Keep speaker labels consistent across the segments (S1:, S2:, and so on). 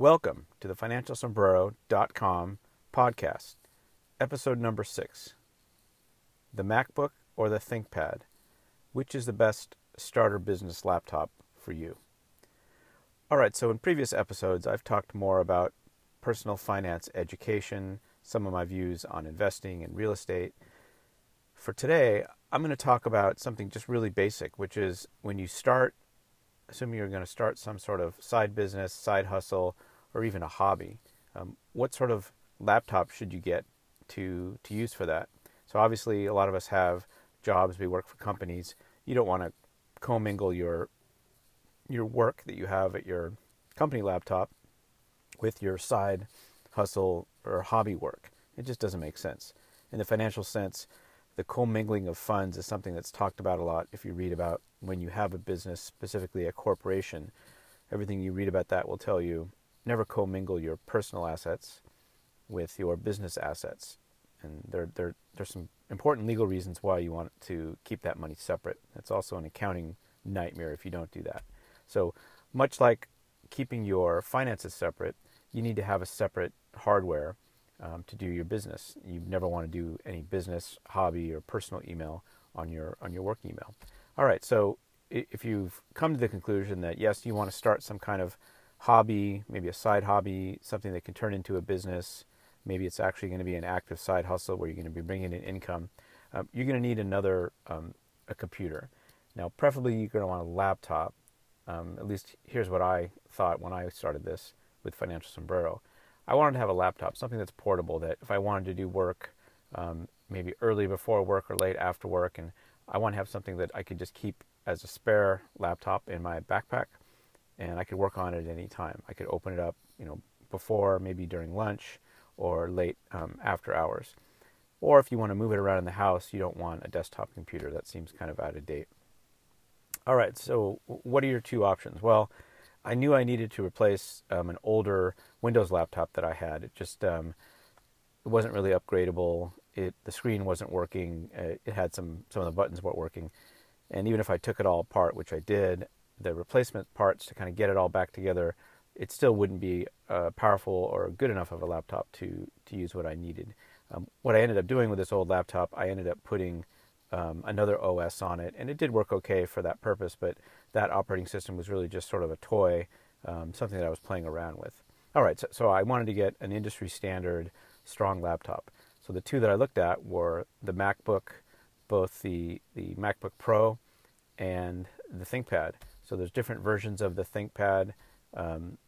S1: Welcome to the FinancialSombrero.com podcast, episode number six The MacBook or the ThinkPad? Which is the best starter business laptop for you? All right, so in previous episodes, I've talked more about personal finance education, some of my views on investing and real estate. For today, I'm going to talk about something just really basic, which is when you start, assuming you're going to start some sort of side business, side hustle, or even a hobby, um, what sort of laptop should you get to to use for that? So obviously, a lot of us have jobs. We work for companies. You don't want to commingle your your work that you have at your company laptop with your side hustle or hobby work. It just doesn't make sense. In the financial sense, the commingling of funds is something that's talked about a lot if you read about when you have a business, specifically a corporation. Everything you read about that will tell you never commingle your personal assets with your business assets. And there, there, there's some important legal reasons why you want to keep that money separate. It's also an accounting nightmare if you don't do that. So, much like keeping your finances separate, you need to have a separate hardware um, to do your business. You never want to do any business, hobby, or personal email on your on your work email. All right, so if you've come to the conclusion that yes, you want to start some kind of hobby, maybe a side hobby, something that can turn into a business. Maybe it's actually going to be an active side hustle where you're going to be bringing in income. Um, you're going to need another um, a computer. Now, preferably you're going to want a laptop. Um, at least here's what I thought when I started this with Financial Sombrero. I wanted to have a laptop, something that's portable. That if I wanted to do work, um, maybe early before work or late after work, and I want to have something that I could just keep as a spare laptop in my backpack and I could work on it at any time. I could open it up, you know, before, maybe during lunch, or late um, after hours. Or if you want to move it around in the house, you don't want a desktop computer. That seems kind of out of date. All right, so what are your two options? Well, I knew I needed to replace um, an older Windows laptop that I had. It just um, it wasn't really upgradable. It the screen wasn't working. It had some some of the buttons weren't working, and even if I took it all apart, which I did, the replacement parts to kind of get it all back together, it still wouldn't be uh, powerful or good enough of a laptop to to use what I needed. Um, what I ended up doing with this old laptop, I ended up putting um, another OS on it, and it did work okay for that purpose. But that operating system was really just sort of a toy, um, something that I was playing around with. All right, so, so I wanted to get an industry standard strong laptop. So the two that I looked at were the MacBook, both the the MacBook Pro and the ThinkPad. So there's different versions of the ThinkPad. Um,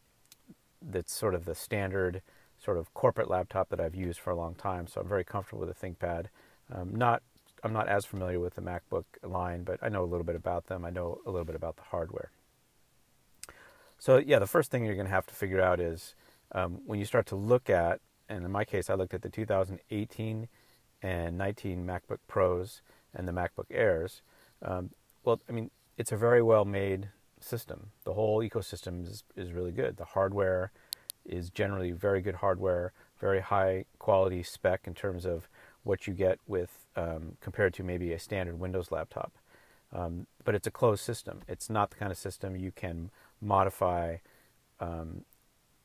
S1: that's sort of the standard sort of corporate laptop that I've used for a long time. So I'm very comfortable with the ThinkPad. Um, not I'm not as familiar with the MacBook line, but I know a little bit about them. I know a little bit about the hardware. So yeah, the first thing you're going to have to figure out is um, when you start to look at, and in my case, I looked at the 2018 and 19 MacBook Pros and the MacBook Airs. Um, well, I mean, it's a very well made system. The whole ecosystem is, is really good. The hardware is generally very good hardware, very high quality spec in terms of what you get with um, compared to maybe a standard Windows laptop. Um, but it's a closed system. It's not the kind of system you can modify um,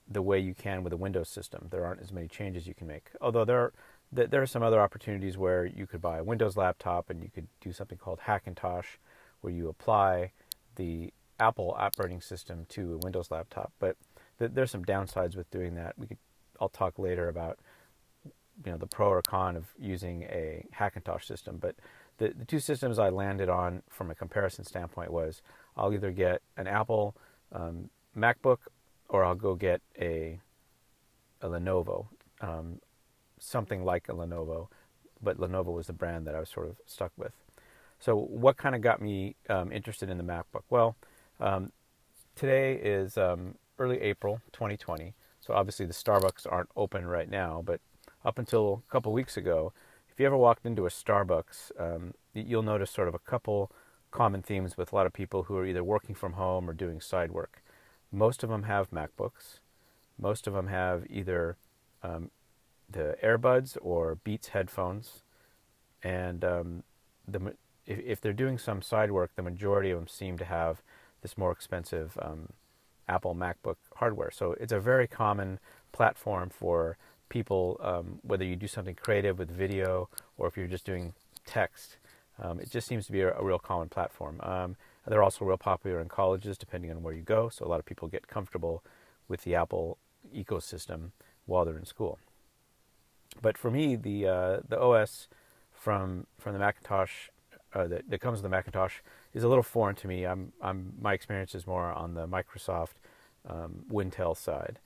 S1: the way you can with a Windows system. There aren't as many changes you can make. Although there are, there are some other opportunities where you could buy a Windows laptop and you could do something called Hackintosh, where you apply the Apple operating system to a Windows laptop. But th- there's some downsides with doing that. We could, I'll talk later about you know the pro or con of using a Hackintosh system. But the, the two systems I landed on from a comparison standpoint was I'll either get an Apple um, MacBook or I'll go get a a Lenovo, um, something like a Lenovo, but Lenovo was the brand that I was sort of stuck with. So, what kind of got me um, interested in the MacBook? Well, um, today is um, early April 2020. So, obviously, the Starbucks aren't open right now, but up until a couple weeks ago, if you ever walked into a Starbucks, um, you'll notice sort of a couple common themes with a lot of people who are either working from home or doing side work. Most of them have MacBooks. Most of them have either um, the earbuds or Beats headphones, and um, the if, if they're doing some side work, the majority of them seem to have this more expensive um, Apple MacBook hardware. So it's a very common platform for people, um, whether you do something creative with video or if you're just doing text. Um, it just seems to be a, a real common platform. Um, they're also real popular in colleges, depending on where you go. So a lot of people get comfortable with the Apple ecosystem while they're in school. But for me, the uh, the OS from from the Macintosh uh, that, that comes with the Macintosh is a little foreign to me. I'm I'm my experience is more on the Microsoft um, Wintel side.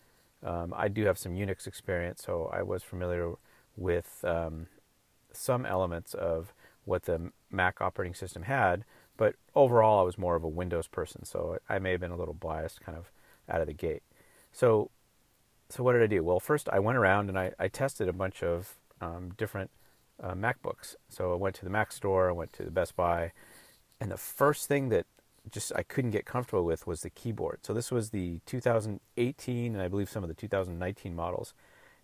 S1: Um, I do have some Unix experience, so I was familiar with um, some elements of what the Mac operating system had, but overall I was more of a Windows person, so I may have been a little biased kind of out of the gate. So, so what did I do? Well, first I went around and I, I tested a bunch of um, different uh, MacBooks. So I went to the Mac store, I went to the Best Buy, and the first thing that just I couldn't get comfortable with was the keyboard. So this was the 2018 and I believe some of the 2019 models,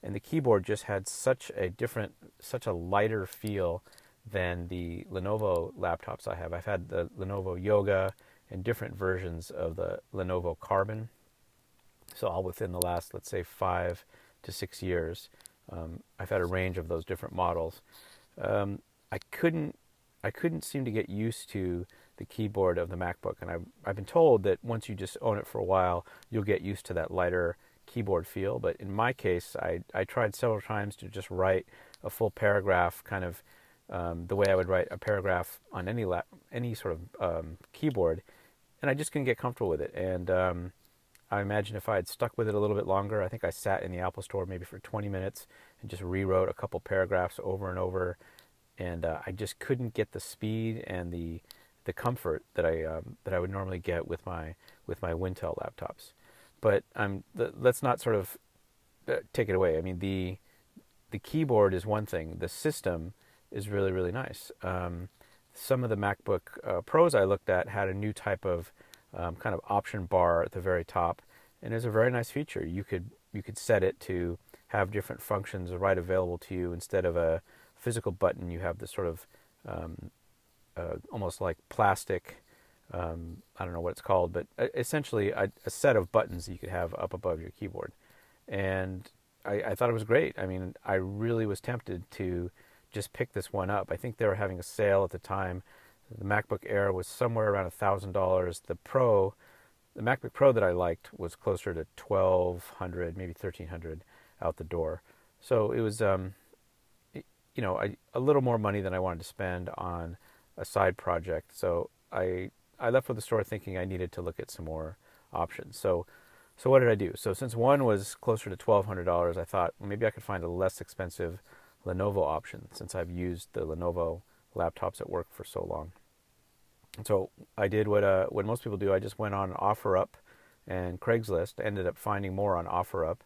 S1: and the keyboard just had such a different, such a lighter feel than the Lenovo laptops I have. I've had the Lenovo Yoga and different versions of the Lenovo Carbon. So all within the last, let's say, five to six years, um, I've had a range of those different models. Um, I couldn't, I couldn't seem to get used to the keyboard of the MacBook, and I've, I've been told that once you just own it for a while, you'll get used to that lighter keyboard feel. But in my case, I, I tried several times to just write a full paragraph, kind of um, the way I would write a paragraph on any lap, any sort of um, keyboard, and I just couldn't get comfortable with it. And um, I imagine if I had stuck with it a little bit longer, I think I sat in the Apple Store maybe for 20 minutes and just rewrote a couple paragraphs over and over, and uh, I just couldn't get the speed and the the comfort that I um, that I would normally get with my with my Wintel laptops. But I'm the, let's not sort of uh, take it away. I mean the the keyboard is one thing. The system is really really nice. Um, some of the MacBook uh, Pros I looked at had a new type of um, kind of option bar at the very top, and it's a very nice feature. You could you could set it to have different functions right available to you instead of a physical button. You have this sort of um, uh, almost like plastic. Um, I don't know what it's called, but uh, essentially a, a, set of buttons you could have up above your keyboard. And I, I, thought it was great. I mean, I really was tempted to just pick this one up. I think they were having a sale at the time. The MacBook Air was somewhere around thousand dollars. The Pro, the MacBook Pro that I liked was closer to twelve hundred, maybe thirteen hundred out the door. So it was, um, you know, I, a little more money than I wanted to spend on a side project. So I I left for the store thinking I needed to look at some more options. So so what did I do? So since one was closer to twelve hundred dollars, I thought maybe I could find a less expensive Lenovo option since I've used the Lenovo laptops at work for so long. So I did what uh, what most people do. I just went on OfferUp and Craigslist. Ended up finding more on OfferUp,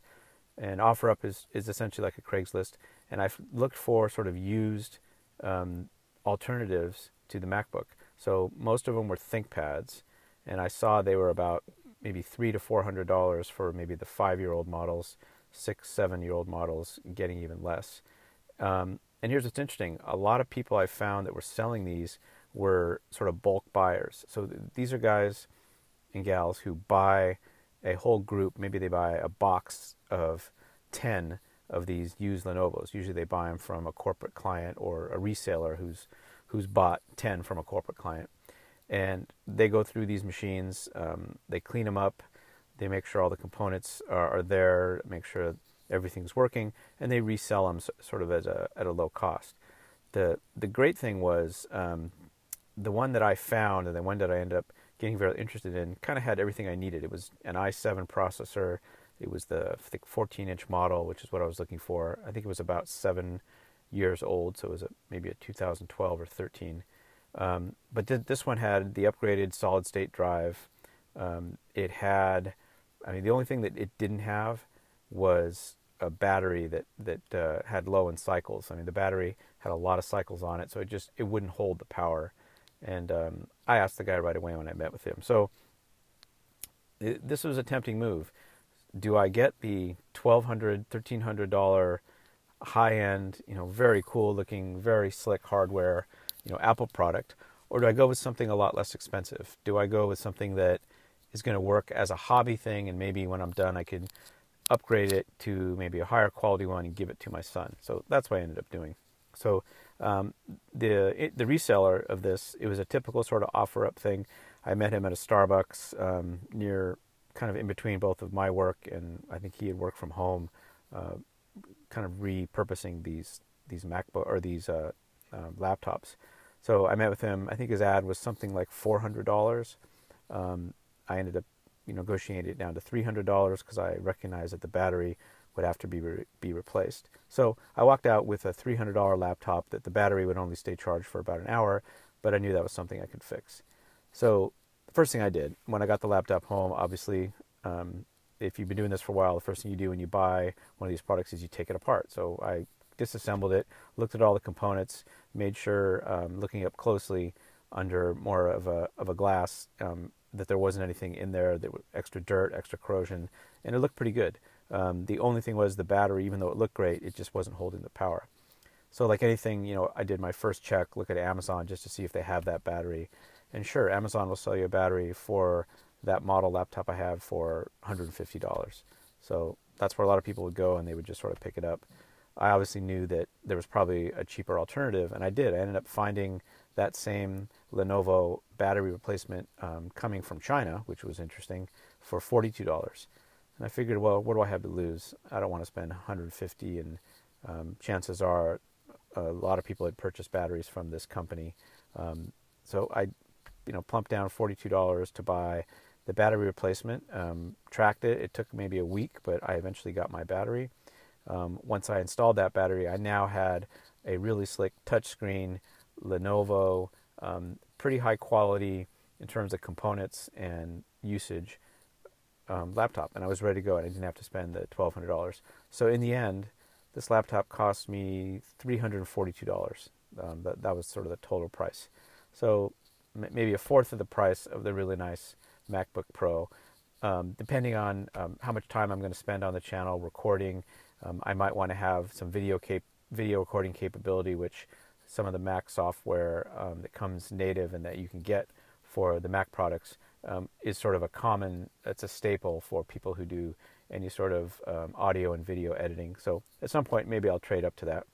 S1: and OfferUp is is essentially like a Craigslist. And I've looked for sort of used um, alternatives to the MacBook. So most of them were ThinkPads, and I saw they were about maybe three to four hundred dollars for maybe the five-year-old models, six, seven-year-old models, getting even less. Um, and here's what's interesting: a lot of people I found that were selling these were sort of bulk buyers. So th- these are guys and gals who buy a whole group. Maybe they buy a box of ten of these used Lenovo's. Usually they buy them from a corporate client or a reseller who's who's bought 10 from a corporate client. And they go through these machines, um, they clean them up, they make sure all the components are, are, there, make sure everything's working, and they resell them sort of as a, at a low cost. The, the great thing was um, the one that I found and the one that I ended up getting very interested in kind of had everything I needed. It was an i7 processor, it was the 14 inch model, which is what I was looking for. I think it was about seven years old, so it was a, maybe a 2012 or 13. Um, but th- this one had the upgraded solid state drive. Um, it had, I mean, the only thing that it didn't have was a battery that that uh, had low in cycles. I mean, the battery had a lot of cycles on it, so it just it wouldn't hold the power. And um, I asked the guy right away when I met with him. So it, this was a tempting move. Do I get the twelve hundred, thirteen hundred dollar high end, you know, very cool looking, very slick hardware, you know, Apple product, or do I go with something a lot less expensive? Do I go with something that is going to work as a hobby thing, and maybe when I'm done, I can upgrade it to maybe a higher quality one and give it to my son. So that's what I ended up doing. So um, the it, the reseller of this, it was a typical sort of OfferUp thing. I met him at a Starbucks um, near, kind of in between both of my work and I think he had worked from home, uh, kind of repurposing these these MacBook or these uh, uh, laptops. So I met with him. I think his ad was something like four hundred dollars. Um, I ended up you know, negotiating it down to three hundred dollars because I recognized that the battery would have to be re- be replaced. So I walked out with a three hundred dollar laptop that the battery would only stay charged for about an hour, but I knew that was something I could fix. So the first thing I did when I got the laptop home, obviously, um, if you've been doing this for a while, the first thing you do when you buy one of these products is you take it apart. So I disassembled it, looked at all the components, made sure, um, looking up closely under more of a of a glass, um, that there wasn't anything in there that was extra dirt, extra corrosion, and it looked pretty good. Um, the only thing was the battery, even though it looked great, it just wasn't holding the power. So, like anything, you know, I did my first check, look at Amazon just to see if they have that battery. And sure, Amazon will sell you a battery for that model laptop I have for $150. So that's where a lot of people would go and they would just sort of pick it up. I obviously knew that there was probably a cheaper alternative, and I did. I ended up finding that same Lenovo battery replacement um, coming from China, which was interesting, for $42. And I figured, well, what do I have to lose? I don't want to spend 150 and um, chances are a lot of people had purchased batteries from this company. Um, so I, you know, plumped down $42 to buy the battery replacement, um, tracked it. It took maybe a week, but I eventually got my battery. Um, once I installed that battery, I now had a really slick touchscreen Lenovo, um, pretty high quality in terms of components and usage um, laptop, and I was ready to go. And I didn't have to spend the twelve hundred dollars. So in the end, this laptop cost me three hundred and forty-two dollars. Um, that that was sort of the total price. So m- maybe a fourth of the price of the really nice MacBook Pro. Um, depending on um, how much time I'm going to spend on the channel recording, um, I might want to have some video cap- video recording capability, which some of the Mac software um, that comes native and that you can get for the Mac products um, is sort of a common, it's a staple for people who do any sort of um, audio and video editing. So at some point, maybe I'll trade up to that.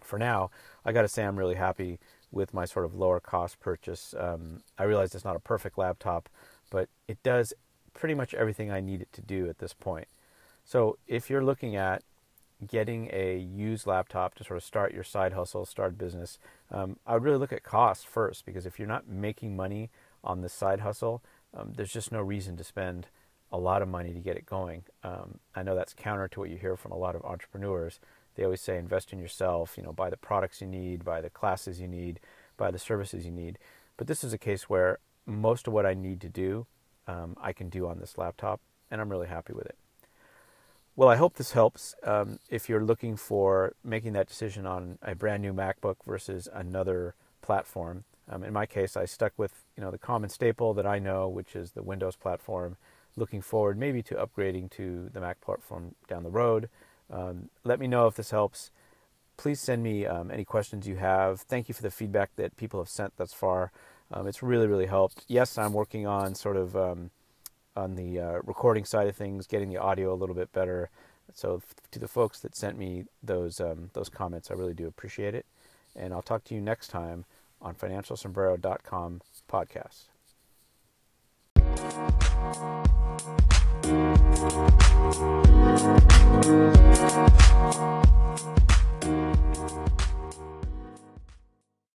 S1: For now, I got to say I'm really happy with my sort of lower cost purchase. Um, I realize it's not a perfect laptop, but it does pretty much everything I need it to do at this point. So if you're looking at getting a used laptop to sort of start your side hustle, start business, um, I would really look at cost first because if you're not making money on this side hustle, um, there's just no reason to spend a lot of money to get it going. Um, I know that's counter to what you hear from a lot of entrepreneurs. They always say invest in yourself, you know, buy the products you need, buy the classes you need, buy the services you need. But this is a case where most of what I need to do, um, I can do on this laptop, and I'm really happy with it. Well, I hope this helps um, if you're looking for making that decision on a brand new MacBook versus another platform. Um, in my case, I stuck with you know the common staple that I know, which is the Windows platform. Looking forward maybe to upgrading to the Mac platform down the road. Um, let me know if this helps. Please send me um, any questions you have. Thank you for the feedback that people have sent thus far. Um, it's really, really helped. Yes, I'm working on sort of um, on the uh, recording side of things, getting the audio a little bit better. So to the folks that sent me those um, those comments, I really do appreciate it. And I'll talk to you next time on financialsombrero.com podcast.